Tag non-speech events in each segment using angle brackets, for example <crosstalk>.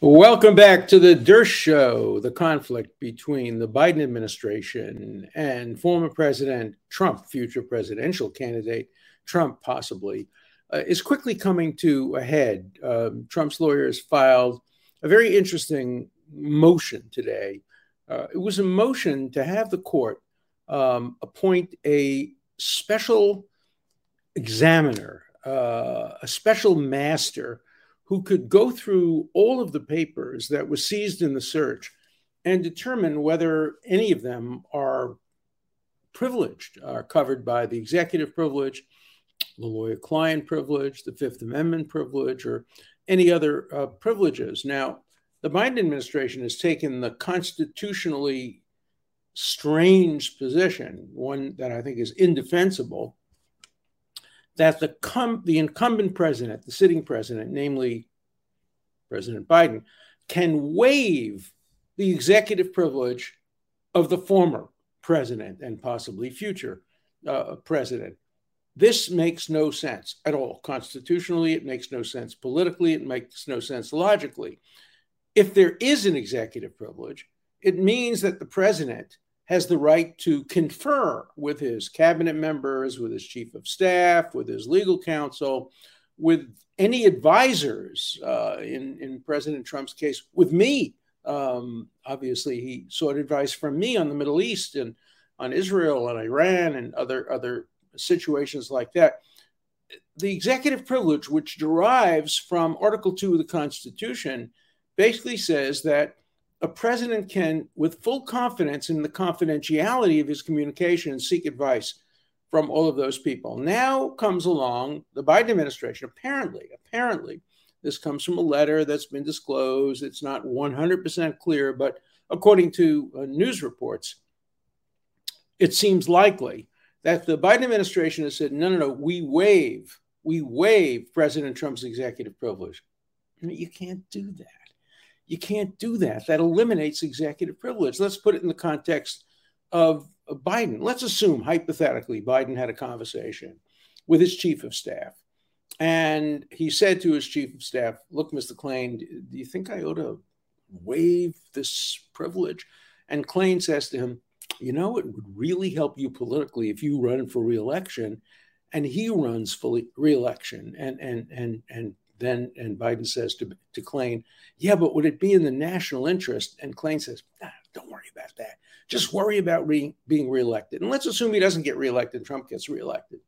Welcome back to the Dersh Show, the conflict between the Biden administration and former President Trump, future presidential candidate Trump, possibly, uh, is quickly coming to a head. Um, Trump's lawyers filed a very interesting motion today. Uh, it was a motion to have the court um, appoint a special examiner, uh, a special master who could go through all of the papers that were seized in the search and determine whether any of them are privileged, are covered by the executive privilege, the lawyer client privilege, the Fifth Amendment privilege, or any other uh, privileges. Now, the Biden administration has taken the constitutionally strange position, one that I think is indefensible, that the, com- the incumbent president, the sitting president, namely President Biden, can waive the executive privilege of the former president and possibly future uh, president. This makes no sense at all. Constitutionally, it makes no sense. Politically, it makes no sense logically. If there is an executive privilege, it means that the president has the right to confer with his cabinet members, with his chief of staff, with his legal counsel, with any advisors, uh, in, in President Trump's case, with me. Um, obviously, he sought advice from me on the Middle East and on Israel and Iran and other, other situations like that. The executive privilege, which derives from Article 2 of the Constitution, basically says that a president can, with full confidence in the confidentiality of his communication, seek advice from all of those people. Now comes along the Biden administration. Apparently, apparently, this comes from a letter that's been disclosed. It's not 100% clear, but according to uh, news reports, it seems likely that the Biden administration has said, no, no, no, we waive, we waive President Trump's executive privilege. You can't do that. You can't do that. That eliminates executive privilege. Let's put it in the context of Biden. Let's assume, hypothetically, Biden had a conversation with his chief of staff. And he said to his chief of staff, Look, Mr. Klain, do you think I ought to waive this privilege? And Klain says to him, You know, it would really help you politically if you run for reelection. And he runs for reelection. And, and, and, and then and Biden says to, to Klain, yeah, but would it be in the national interest? And Klain says, ah, don't worry about that. Just worry about re- being reelected. And let's assume he doesn't get reelected, Trump gets reelected.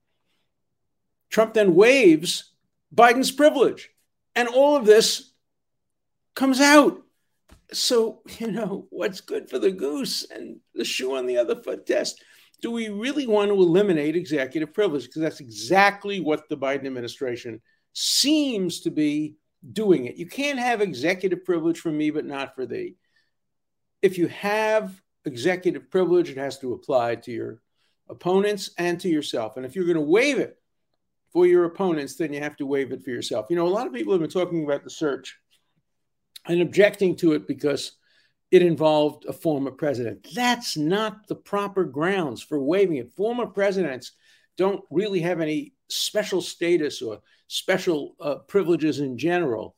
Trump then waives Biden's privilege. And all of this comes out. So, you know, what's good for the goose and the shoe on the other foot test? Do we really want to eliminate executive privilege? Because that's exactly what the Biden administration seems to be doing it. You can't have executive privilege for me, but not for thee. If you have executive privilege, it has to apply to your opponents and to yourself. And if you're going to waive it for your opponents, then you have to waive it for yourself. You know, a lot of people have been talking about the search and objecting to it because it involved a former president. That's not the proper grounds for waiving it. Former presidents don't really have any special status or special uh, privileges in general.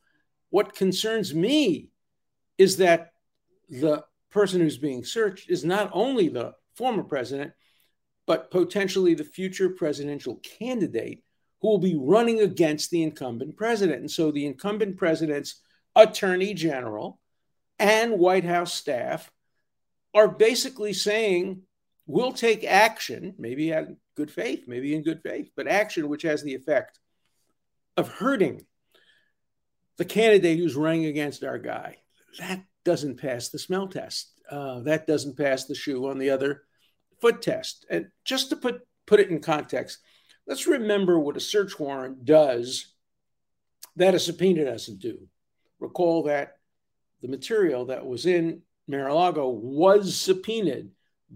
What concerns me is that the person who's being searched is not only the former president, but potentially the future presidential candidate who will be running against the incumbent president. And so the incumbent president's attorney general and White House staff are basically saying, we'll take action, maybe in good faith, maybe in good faith, but action which has the effect of hurting the candidate who's running against our guy. That doesn't pass the smell test. Uh, that doesn't pass the shoe on the other foot test. And just to put put it in context, let's remember what a search warrant does that a subpoena doesn't do. Recall that the material that was in Mar-a-Lago was subpoenaed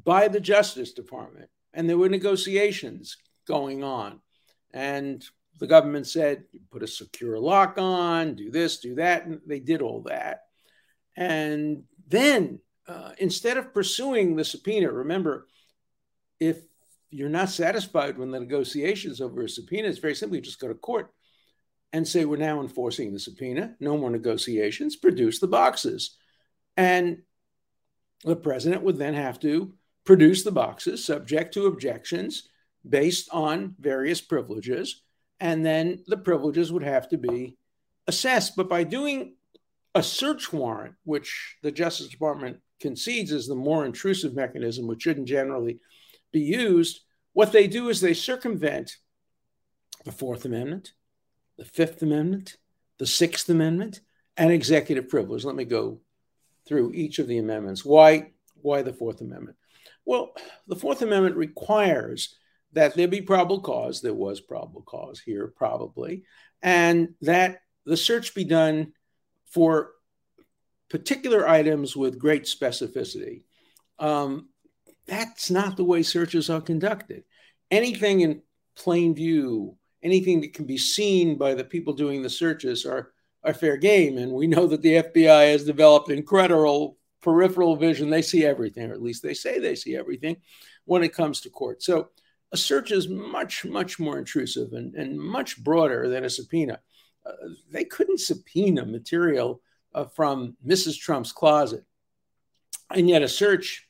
by the Justice Department, and there were negotiations going on. And the government said, put a secure lock on, do this, do that. And they did all that. And then uh, instead of pursuing the subpoena, remember, if you're not satisfied when the negotiations over a subpoena, it's very simply just go to court. and say, We're now enforcing the subpoena, no more negotiations, produce the boxes. And the president would then have to produce the boxes subject to objections based on various privileges. And then the privileges would have to be assessed. But by doing a search warrant, which the Justice Department concedes is the more intrusive mechanism, which shouldn't generally be used, what they do is they circumvent the Fourth Amendment, the Fifth Amendment, the Sixth Amendment, and executive privilege. Let me go through each of the amendments. Why, why the Fourth Amendment? Well, the Fourth Amendment requires that there be probable cause. There was probable cause here, probably, and that the search be done for particular items with great specificity. Um, that's not the way searches are conducted. Anything in plain view, anything that can be seen by the people doing the searches are, are fair game. And we know that the FBI has developed incredible peripheral vision. They see everything, or at least they say they see everything when it comes to court. So a search is much, much more intrusive and, and much broader than a subpoena. Uh, they couldn't subpoena material uh, from Mrs. Trump's closet. And yet, a search,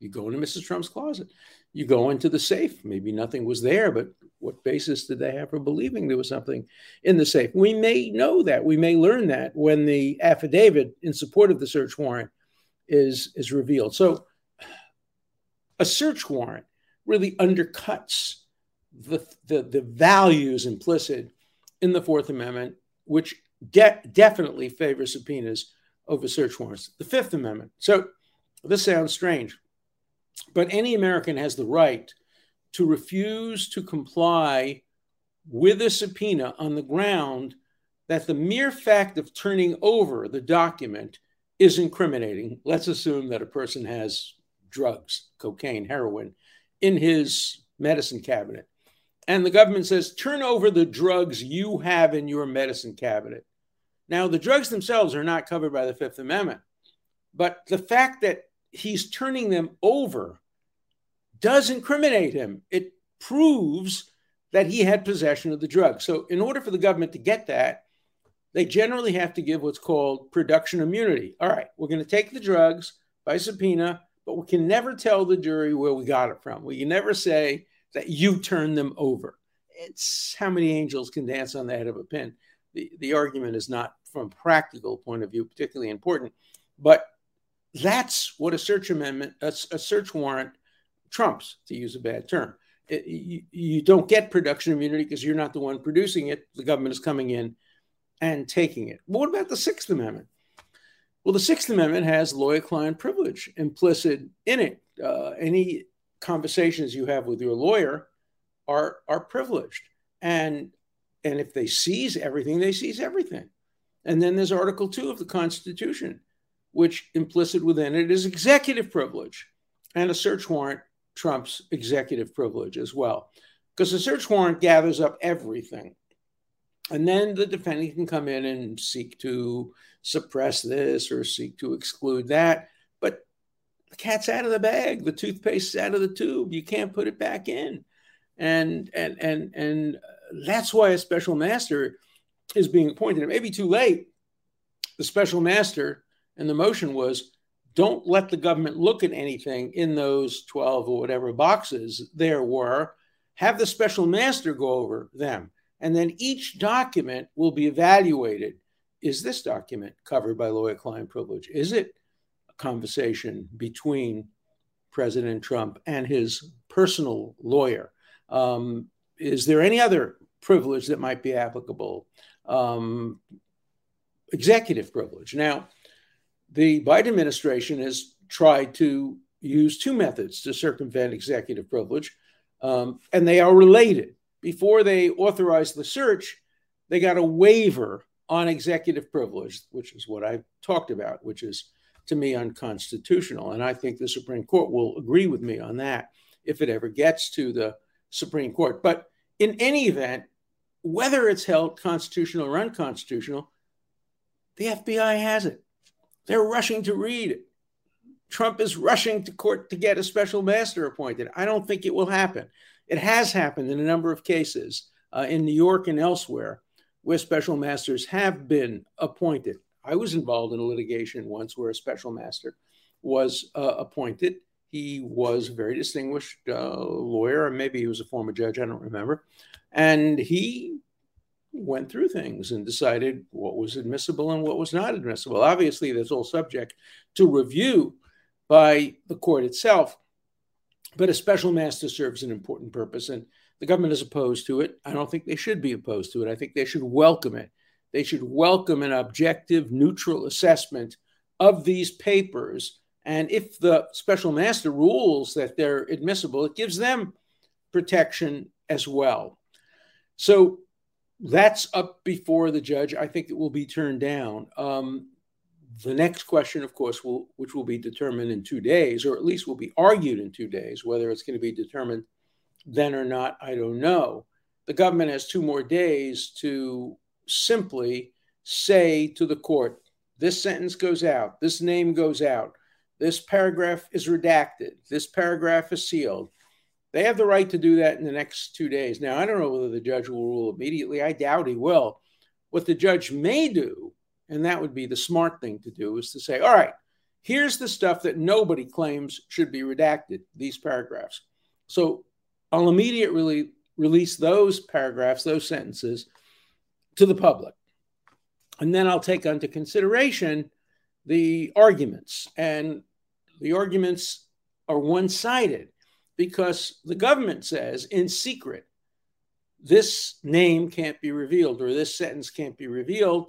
you go into Mrs. Trump's closet, you go into the safe. Maybe nothing was there, but what basis did they have for believing there was something in the safe? We may know that. We may learn that when the affidavit in support of the search warrant is, is revealed. So, a search warrant really undercuts the, the, the values implicit in the Fourth Amendment, which de- definitely favors subpoenas over search warrants. The Fifth Amendment. So this sounds strange, but any American has the right to refuse to comply with a subpoena on the ground that the mere fact of turning over the document is incriminating. Let's assume that a person has drugs, cocaine, heroin, in his medicine cabinet. And the government says, turn over the drugs you have in your medicine cabinet. Now, the drugs themselves are not covered by the Fifth Amendment, but the fact that he's turning them over does incriminate him. It proves that he had possession of the drug. So, in order for the government to get that, they generally have to give what's called production immunity. All right, we're going to take the drugs by subpoena, but we can never tell the jury where we got it from. We can never say that you turned them over. It's how many angels can dance on the head of a pin. The, the argument is not from a practical point of view particularly important. But that's what a search amendment, a, a search warrant trumps, to use a bad term. It, you, you don't get production immunity because you're not the one producing it. The government is coming in and taking it. But what about the Sixth Amendment? Well, the Sixth Amendment has lawyer client privilege implicit in it. Uh, any conversations you have with your lawyer are, are privileged. And, and if they seize everything, they seize everything. And then there's Article 2 of the Constitution, which implicit within it is executive privilege. And a search warrant trumps executive privilege as well. Because a search warrant gathers up everything. And then the defendant can come in and seek to suppress this or seek to exclude that. But the cat's out of the bag, the toothpaste is out of the tube. You can't put it back in. And and and and that's why a special master is being appointed. It may be too late. The special master and the motion was don't let the government look at anything in those 12 or whatever boxes there were. Have the special master go over them. And then each document will be evaluated. Is this document covered by lawyer client privilege? Is it a conversation between President Trump and his personal lawyer? Um, is there any other privilege that might be applicable? um, executive privilege. Now, the Biden administration has tried to use two methods to circumvent executive privilege, um, and they are related. Before they authorized the search, they got a waiver on executive privilege, which is what I talked about, which is to me unconstitutional. And I think the Supreme Court will agree with me on that if it ever gets to the Supreme Court. But in any event, whether it's held constitutional or unconstitutional, the FBI has it. They're rushing to read it. Trump is rushing to court to get a special master appointed. I don't think it will happen. It has happened in a number of cases uh, in New York and elsewhere where special masters have been appointed. I was involved in a litigation once where a special master was uh, appointed. He was a very distinguished uh, lawyer, or maybe he was a former judge, I don't remember. And he went through things and decided what was admissible and what was not admissible. Obviously, that's all subject to review by the court itself, but a special master serves an important purpose, and the government is opposed to it. I don't think they should be opposed to it. I think they should welcome it. They should welcome an objective, neutral assessment of these papers. And if the special master rules that they're admissible, it gives them protection as well. So that's up before the judge. I think it will be turned down. Um, the next question, of course, will which will be determined in two days, or at least will be argued in two days. Whether it's going to be determined then or not, I don't know. The government has two more days to simply say to the court, this sentence goes out, this name goes out, this paragraph is redacted, this paragraph is sealed. They have the right to do that in the next two days. Now, I don't know whether the judge will rule immediately. I doubt he will. What the judge may do, and that would be the smart thing to do, is to say, all right, here's the stuff that nobody claims should be redacted, these paragraphs. So I'll immediately release those paragraphs, those sentences to the public. And then I'll take under consideration the arguments. And the arguments are one sided because the government says in secret, this name can't be revealed or this sentence can't be revealed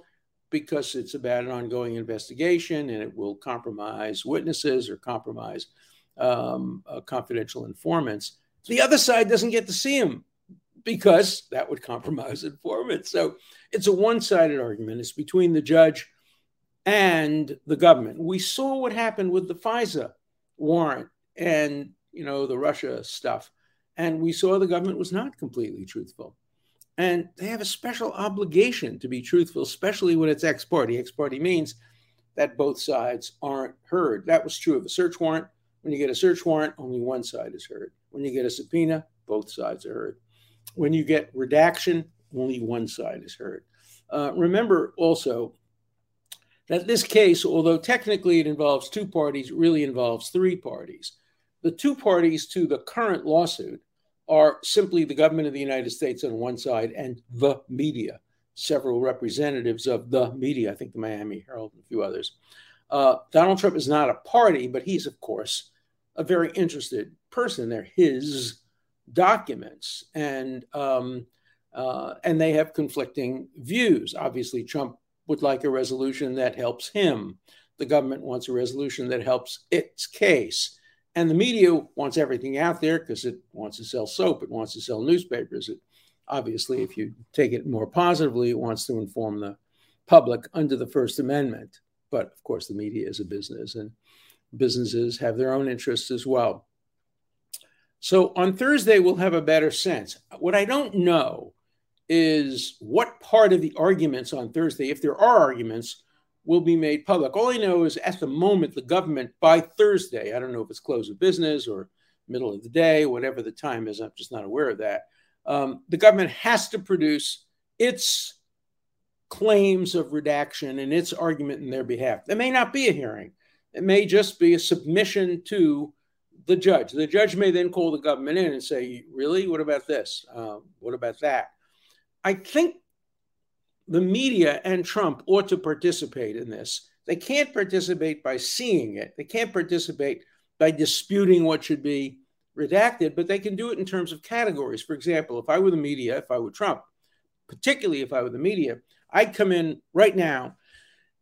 because it's about an ongoing investigation and it will compromise witnesses or compromise um, uh, confidential informants. The other side doesn't get to see them because that would compromise <laughs> informants. So it's a one sided argument. It's between the judge and the government. We saw what happened with the FISA warrant and you know the Russia stuff, and we saw the government was not completely truthful. And they have a special obligation to be truthful, especially when it's ex parte. Ex parte means that both sides aren't heard. That was true of a search warrant. When you get a search warrant, only one side is heard. When you get a subpoena, both sides are heard. When you get redaction, only one side is heard. Uh, remember also that this case, although technically it involves two parties, really involves three parties. The two parties to the current lawsuit are simply the government of the United States on one side and the media, several representatives of the media, I think the Miami Herald and a few others. Uh, Donald Trump is not a party, but he's, of course, a very interested person. They're his documents, and um, uh, and they have conflicting views. Obviously, Trump would like a resolution that helps him. The government wants a resolution that helps its case. And the media wants everything out there because it wants to sell soap, it wants to sell newspapers. It, obviously, if you take it more positively, it wants to inform the public under the First Amendment. But of course, the media is a business, and businesses have their own interests as well. So on Thursday, we'll have a better sense. What I don't know is what part of the arguments on Thursday, if there are arguments, will be made public. All I know is at the moment, the government by Thursday, I don't know if it's close of business or middle of the day, whatever the time is, I'm just not aware of that. Um, the government has to produce its claims of redaction and its argument in their behalf. There may not be a hearing, it may just be a submission to the judge. The judge may then call the government in and say, Really? What about this? Uh, what about that? I think the media and Trump ought to participate in this. They can't participate by seeing it, they can't participate by disputing what should be redacted, but they can do it in terms of categories. For example, if I were the media, if I were Trump, particularly if I were the media, I'd come in right now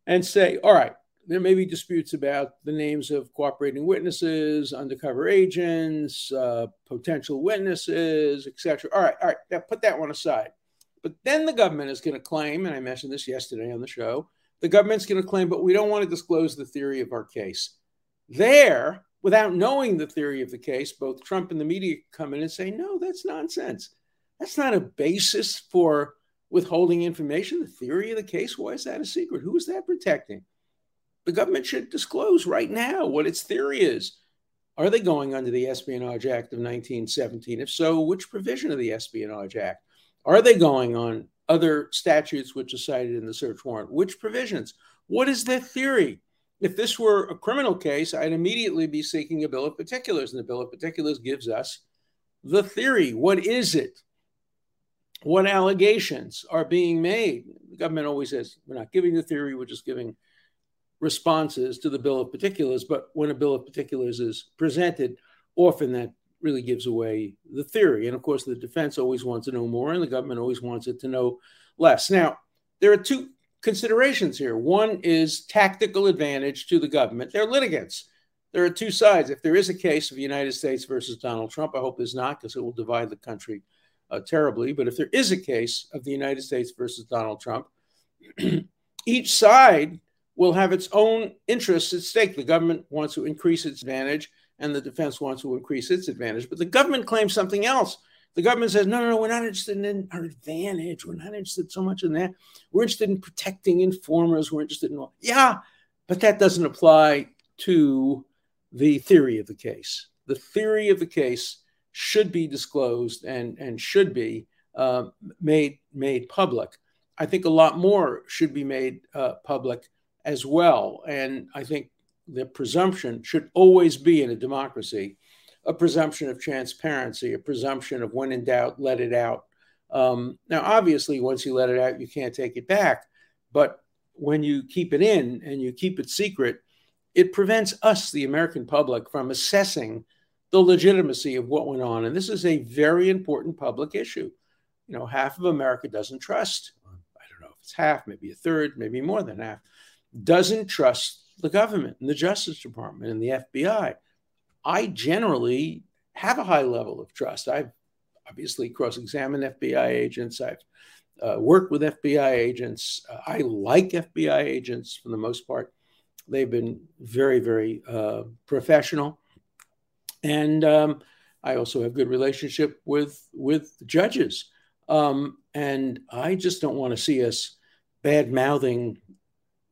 and say, All right, there may be disputes about the names of cooperating witnesses, undercover agents, uh, potential witnesses, etc. All right, all right, now put that one aside. But then the government is going to claim, and I mentioned this yesterday on the show, the government's going to claim, but we don't want to disclose the theory of our case. There, without knowing the theory of the case, both Trump and the media come in and say, no, that's nonsense. That's not a basis for withholding information. The theory of the case, why is that a secret? Who is that protecting? The government should disclose right now what its theory is. Are they going under the Espionage Act of 1917? If so, which provision of the Espionage Act? Are they going on other statutes which are cited in the search warrant. Which provisions? What is their theory? If this were a criminal case, I'd immediately be seeking a bill of particulars, and the bill of particulars gives us the theory. What is it? What allegations are being made? The government always says, we're not giving the theory, we're just giving responses to the bill of particulars. But when a bill of particulars is presented, often that really gives away the theory. And of course, the defense always wants to know more, and the government always wants it to know less. Now, there are two considerations here. One is tactical advantage to the government. They're litigants. There are two sides. If there is a case of the United States versus Donald Trump, I hope there's not because it will divide the country uh, terribly. But if there is a case of the United States versus Donald Trump, <clears throat> each side will have its own interests at stake. The government wants to increase its advantage and the defense wants to increase its advantage. But the government claims something else. The government says, no, no, no, we're not interested in our advantage. We're not interested so much in that. We're interested in protecting informers. We're interested in, yeah, but that doesn't apply to the theory of the case. The theory of the case should be disclosed and, and should be uh, made, made public. I think a lot more should be made uh, public as well. And I think the presumption should always be in a democracy a presumption of transparency, a presumption of when in doubt, let it out. Um, now, obviously, once you let it out, you can't take it back. But when you keep it in and you keep it secret, it prevents us, the American public, from assessing the legitimacy of what went on. And this is a very important public issue. You know, half of America doesn't trust, I don't know if it's half, maybe a third, maybe more than half, doesn't trust the government and the Justice Department and the FBI. I generally have a high level of trust. I've obviously cross examined FBI agents, I've uh, worked with FBI agents. Uh, I like FBI agents for the most part. They've been very, very uh, professional. And um, I also have good relationship with with judges. Um, and I just don't want to see us bad mouthing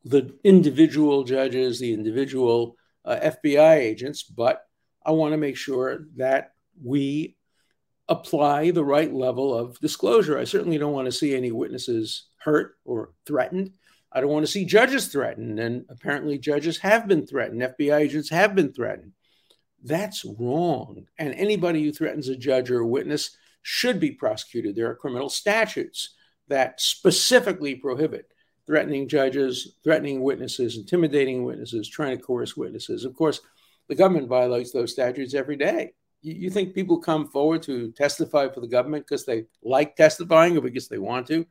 the individual judges, the individual uh, FBI agents, but I want to make sure that we apply the right level of disclosure. I certainly don't want to see any witnesses hurt or threatened. I don't want to see judges threatened. And apparently, judges have been threatened, FBI agents have been threatened. That's wrong. And anybody who threatens a judge or a witness should be prosecuted. There are criminal statutes that specifically prohibit threatening judges, threatening witnesses, intimidating witnesses, trying to coerce witnesses. Of course, the government violates those statutes every day. You, you think people come forward to testify for the government because they like testifying or because they want to?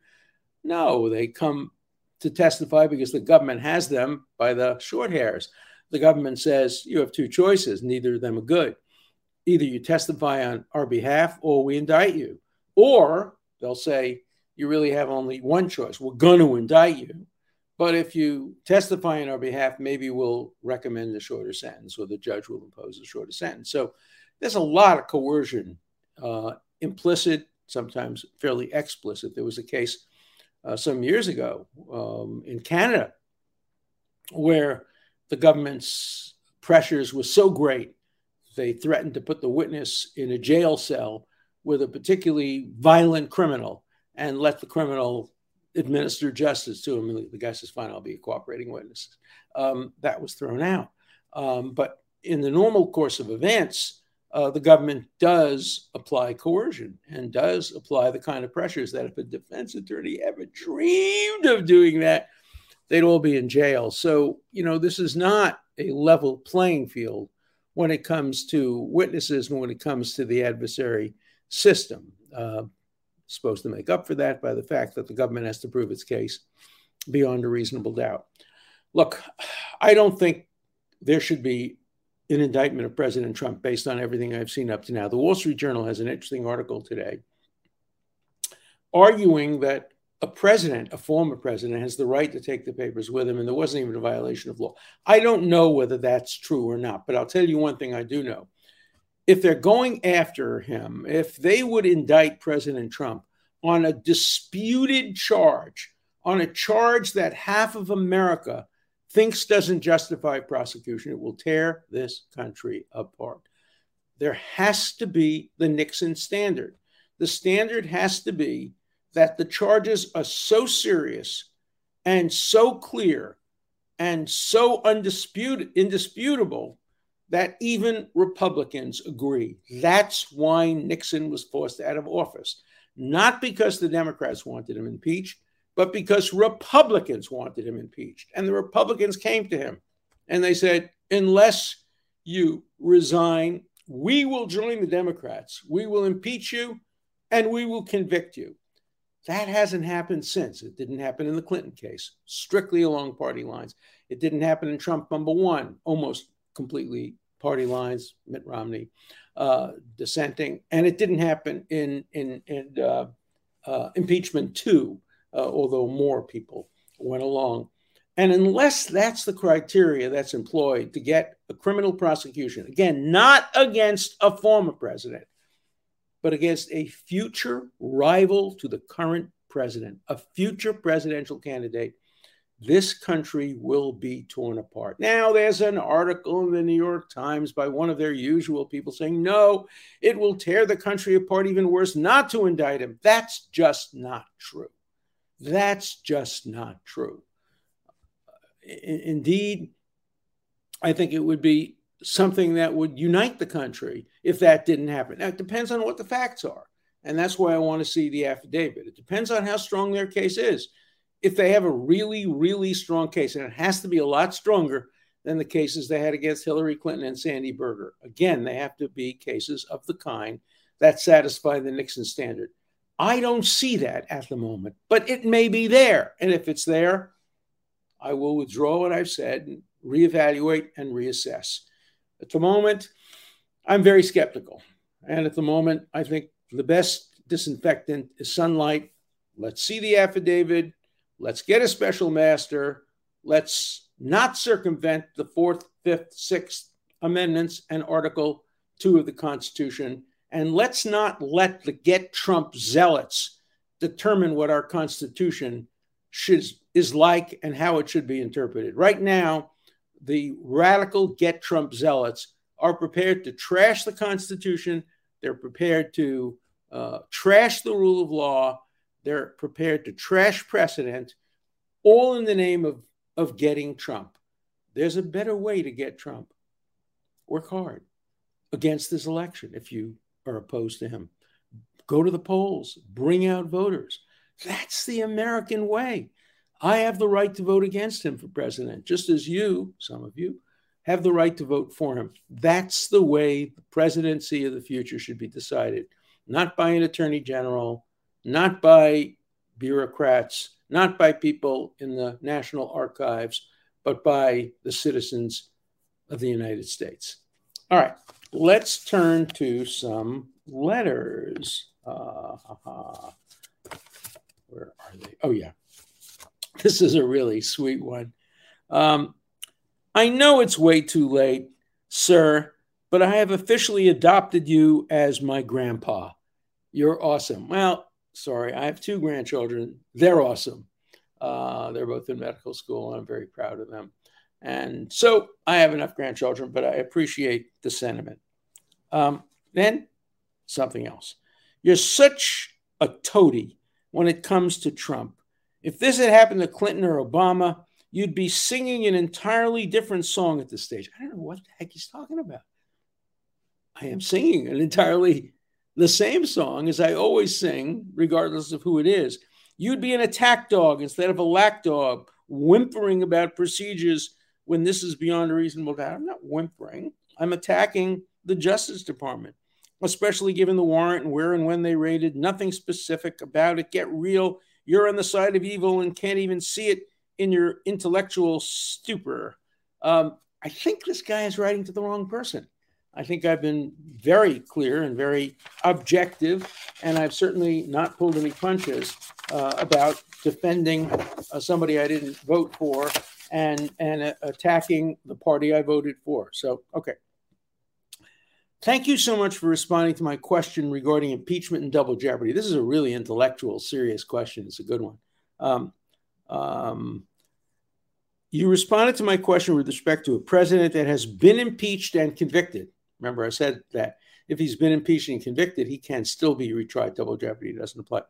No, they come to testify because the government has them by the short hairs. The government says you have two choices, neither of them are good. Either you testify on our behalf or we indict you. Or they'll say, you really have only one choice. We're going to indict you. But if you testify on our behalf, maybe we'll recommend a shorter sentence or the judge will impose a shorter sentence. So there's a lot of coercion, uh, implicit, sometimes fairly explicit. There was a case uh, some years ago um, in Canada where the government's pressures were so great, they threatened to put the witness in a jail cell with a particularly violent criminal and let the criminal administer justice to him. The guy says, fine, I'll be a cooperating witness. Um, that was thrown out. Um, but in the normal course of events, uh, the government does apply coercion and does apply the kind of pressures that if a defense attorney ever dreamed of doing that, they'd all be in jail. So, you know, this is not a level playing field when it comes to witnesses and when it comes to the adversary system. Uh, supposed to make up for that by the fact that the government has to prove its case beyond a reasonable doubt. Look, I don't think there should be an indictment of President Trump based on everything I've seen up to now. The Wall Street Journal has an interesting article today arguing that a president, a former president, has the right to take the papers with him, and there wasn't even a violation of law. I don't know whether that's true or not, but I'll tell you one thing I do know if they're going after him, if they would indict President Trump on a disputed charge, on a charge that half of America thinks doesn't justify prosecution, it will tear this country apart. There has to be the Nixon standard. The standard has to be that the charges are so serious and so clear and so undisputed, indisputable that even Republicans agree. That's why Nixon was forced out of office. Not because the Democrats wanted him impeached, but because Republicans wanted him impeached. And the Republicans came to him and they said, unless you resign, we will join the Democrats. We will impeach you and we will convict you. That hasn't happened since. It didn't happen in the Clinton case, strictly along party lines. It didn't happen in Trump number one, almost completely party lines, Mitt Romney uh, dissenting. And it didn't happen in, in, in uh, uh, impeachment two, uh, although more people went along. And unless that's the criteria that's employed to get a criminal prosecution, again, not against a former president, but against a future rival to the current president, a future presidential candidate, this country will be torn apart. Now, there's an article in the New York Times by one of their usual people saying, no, it will tear the country apart even worse not to indict him. That's just not true. That's just not true. Indeed, I think it would be something that would unite the country if that didn't happen. Now, it depends on what the facts are. And that's why I want to see the affidavit. It depends on how strong their case is. If they have a really, really strong case, and it has to be a lot stronger than the cases they had against Hillary Clinton and Sandy Berger, again, they have to be cases of the kind that satisfy the Nixon standard. I don't see that at the moment, but it may be there. And if it's there, I will withdraw what I've said and reevaluate and reassess. At the moment, I'm very skeptical. And at the moment, I think the best disinfectant is sunlight. Let's see the affidavit. Let's get a special master. Let's not circumvent the fourth, fifth, sixth amendments and Article 2 of the Constitution. And let's not let the get Trump zealots determine what our Constitution should, is like and how it should be interpreted. Right now, the radical get Trump zealots are prepared to trash the Constitution. They're prepared to uh, trash the rule of law. They're prepared to trash precedent, all in the name of, of getting Trump. There's a better way to get Trump. Work hard against this election if you are opposed to him. Go to the polls, bring out voters. That's the American way. I have the right to vote against him for president, just as you, some of you, have the right to vote for him. That's the way the presidency of the future should be decided, not by an attorney general, not by bureaucrats, not by people in the National Archives, but by the citizens of the United States. All right, let's turn to some letters. Uh, where are they? Oh, yeah. <laughs> This is a really sweet one. Um, I know it's way too late, sir, but I have officially adopted you as my grandpa. You're awesome. Well, sorry, I have two grandchildren. They're awesome. Uh, they're both in medical school, and I'm very proud of them. And so I have enough grandchildren, but I appreciate the sentiment. Um, then something else. You're such a toady when it comes to Trump. If this had happened to Clinton or Obama, you'd be singing an entirely different song at this stage. I don't know what the heck he's talking about. I am singing an entirely the same song as I always sing, regardless of who it is. You'd be an attack dog instead of a lack dog, whimpering about procedures when this is beyond a reasonable doubt. I'm not whimpering. I'm attacking the Justice Department, especially given the warrant and where and when they raided. Nothing specific about it. Get real. You're on the side of evil and can't even see it in your intellectual stupor. Um, I think this guy is writing to the wrong person. I think I've been very clear and very objective, and I've certainly not pulled any punches uh, about defending uh, somebody I didn't vote for and and uh, attacking the party I voted for. So, okay. Thank you so much for responding to my question regarding impeachment and double jeopardy. This is a really intellectual, serious question. It's a good one. Um, um, you responded to my question with respect to a president that has been impeached and convicted. Remember, I said that if he's been impeached and convicted, he can still be retried. Double jeopardy doesn't apply.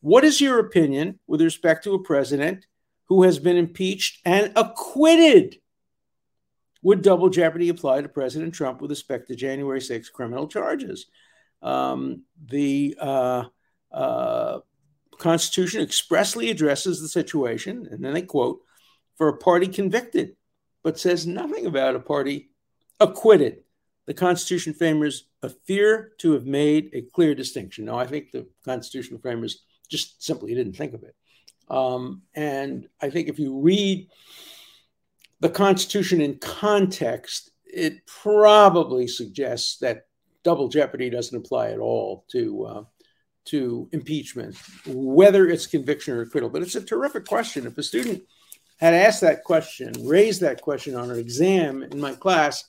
What is your opinion with respect to a president who has been impeached and acquitted? Would double jeopardy apply to President Trump with respect to January 6 criminal charges? Um, the uh, uh, Constitution expressly addresses the situation, and then they quote, for a party convicted, but says nothing about a party acquitted. The Constitution framers appear to have made a clear distinction. Now, I think the Constitutional framers just simply didn't think of it. Um, and I think if you read the Constitution in context, it probably suggests that double jeopardy doesn't apply at all to uh, to impeachment, whether it's conviction or acquittal. But it's a terrific question. If a student had asked that question, raised that question on an exam in my class,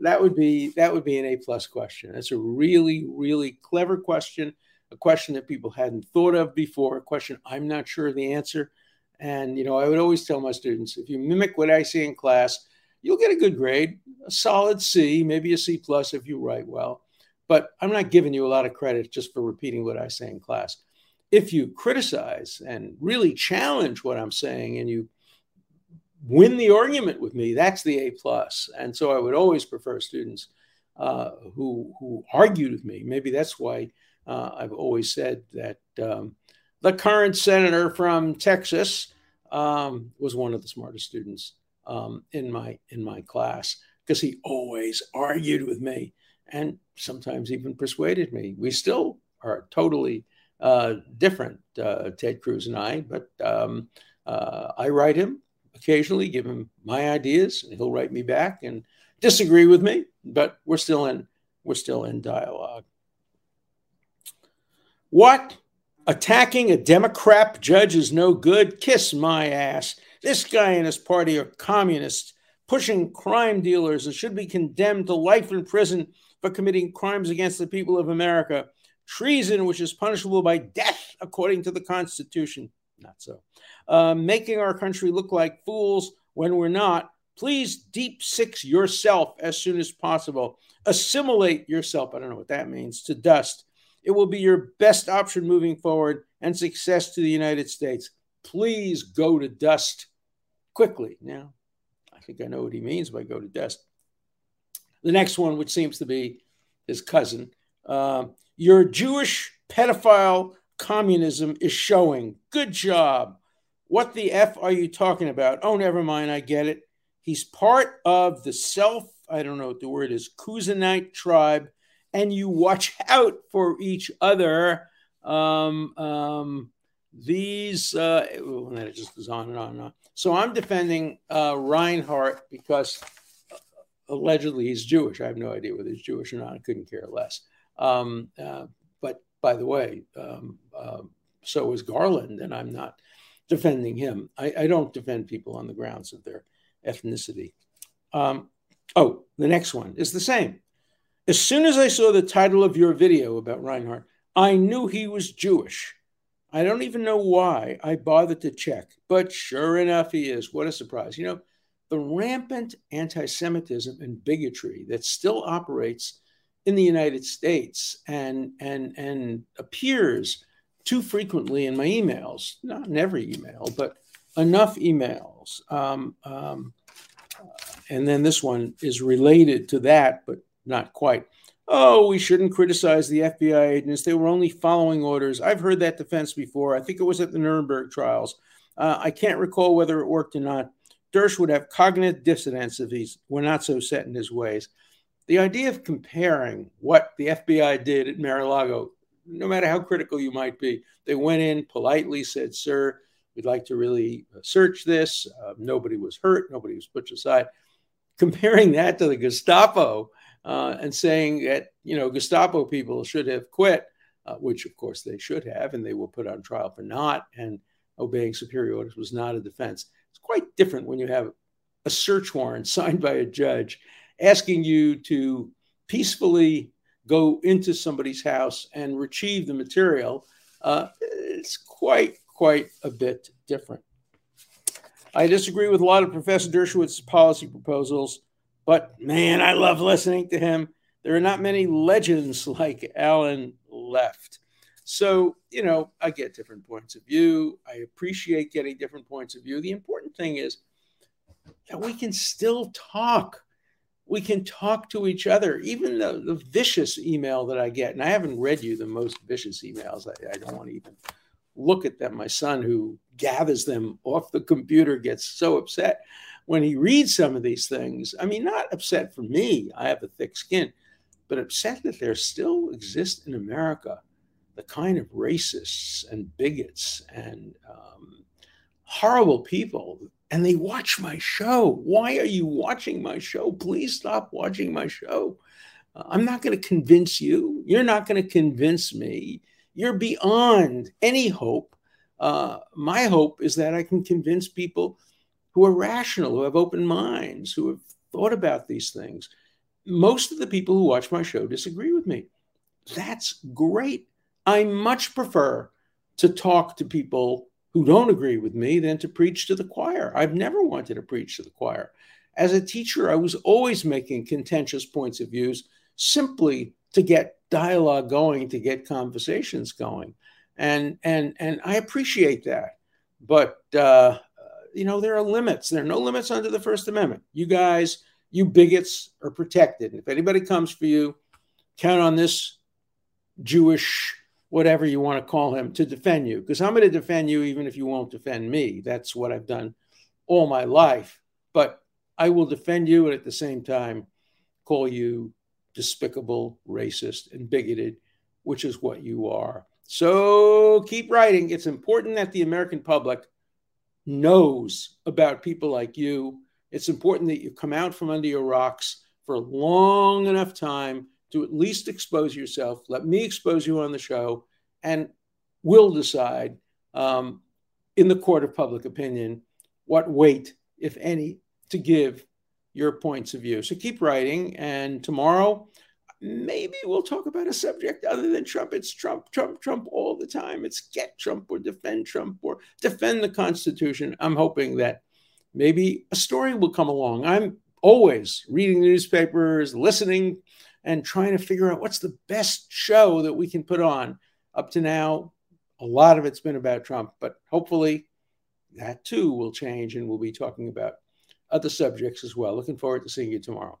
that would be that would be an A plus question. That's a really really clever question, a question that people hadn't thought of before, a question I'm not sure of the answer. And you know, I would always tell my students, if you mimic what I see in class, you'll get a good grade, a solid C, maybe a C plus if you write well. But I'm not giving you a lot of credit just for repeating what I say in class. If you criticize and really challenge what I'm saying and you win the argument with me, that's the A plus. And so I would always prefer students uh, who who argued with me. Maybe that's why uh, I've always said that um, the current senator from Texas um, was one of the smartest students um, in my in my class because he always argued with me and sometimes even persuaded me. We still are totally uh, different, uh, Ted Cruz and I, but um, uh, I write him occasionally, give him my ideas, and he'll write me back and disagree with me, but we're still in we're still in dialogue. What? Attacking a Democrat judge is no good? Kiss my ass. This guy and his party are communists, pushing crime dealers and should be condemned to life in prison for committing crimes against the people of America. Treason, which is punishable by death according to the Constitution. Not so. Uh, making our country look like fools when we're not. Please deep six yourself as soon as possible. Assimilate yourself, I don't know what that means, to dust. It will be your best option moving forward and success to the United States. Please go to dust quickly. Now, I think I know what he means by go to dust. The next one, which seems to be his cousin, uh, your Jewish pedophile communism is showing. Good job. What the F are you talking about? Oh, never mind. I get it. He's part of the self, I don't know what the word is, Kuzanite tribe, and you watch <laughs> out for each other. Um, um, these, uh, it just goes on and on and on. So I'm defending uh, Reinhart because allegedly he's Jewish. I have no idea whether he's Jewish or not. I couldn't care less. Um, uh, but by the way, um, uh, so is Garland, and I'm not defending him. I, I, don't defend people on the grounds of their ethnicity. Um, oh, the next one is the same. As soon as I saw the title of your video about Reinhart, I knew he was Jewish. I don't even know why I bothered to check, but sure enough, he is. What a surprise. You know, the rampant anti Semitism and bigotry that still operates in the United States and, and, and appears too frequently in my emails, not in every email, but enough emails. Um, um, and then this one is related to that, but not quite. Oh, we shouldn't criticize the FBI agents. They were only following orders. I've heard that defense before. I think it was at the Nuremberg trials. Uh, I can't recall whether it worked or not. Dersh would have cognitive dissonance if he were not so set in his ways. The idea of comparing what the FBI did at Mar-a-Lago, no matter how critical you might be, they went in politely, said, Sir, we'd like to really search this. Uh, nobody was hurt, nobody was put aside. Comparing that to the Gestapo uh, and saying that, you know, Gestapo people should have quit, uh, which of course they should have, and they were put on trial for not, and obeying superior orders was not a defense It's quite different when you have a search warrant <laughs> signed by a judge asking you to peacefully go into somebody's house and retrieve the material. Uh, it's quite, quite a bit different. I disagree with a lot of Professor Dershowitz's policy proposals, but man, I love listening to him. There are not many legends <laughs> like Alan left. So, you know, I get different points of view. I appreciate getting different points of view. The important thing is that we can still talk. We can talk to each other, even the, the vicious email that I get. And I haven't read you the most vicious emails. I, I don't want to even look at them. My son, who gathers them off the computer, gets so upset when he reads some of these things. I mean, not upset for me, I have a thick skin, but upset that there still exists in America the kind of racists and bigots and um, horrible people. And they watch my show. Why are you watching my show? Please stop watching my show. Uh, I'm not going to convince you. You're not going to convince me. You're beyond any hope. Uh, my hope is that I can convince people who are rational, who have open minds, who have thought about these things. Most of the people who watch my show disagree with me. That's great. I much prefer to talk to people who don't agree with me than to preach to the choir. I've never wanted to preach to the choir. As a teacher, I was always making contentious points of views simply to get dialogue going, to get conversations going. And and and I appreciate that. But uh, you know, there are limits. There are no limits under the First Amendment. You guys, you bigots are protected. And if anybody comes for you, count on this Jewish whatever you want to call him to defend you because I'm going to defend you even if you won't defend me. That's what I've done all my life. But I will defend you and at the same time call you despicable, racist, and bigoted, which is what you are. So keep writing. It's important that the American public knows about people like you. It's important that you come out from under your rocks for a long enough time to at least expose yourself. Let me expose you on the show, and we'll decide um, in the court of public opinion what weight, if any, to give your points of view. So keep writing, and tomorrow maybe we'll talk about a subject other than Trump. It's Trump, Trump, Trump all the time. It's get Trump or defend Trump or defend the Constitution. I'm hoping that maybe a story will come along. I'm always reading newspapers, listening and trying to figure out what's the best show that we can put on. Up to now, a lot of it's been about Trump, but hopefully that too will change and we'll be talking about other subjects as well. Looking forward to seeing you tomorrow.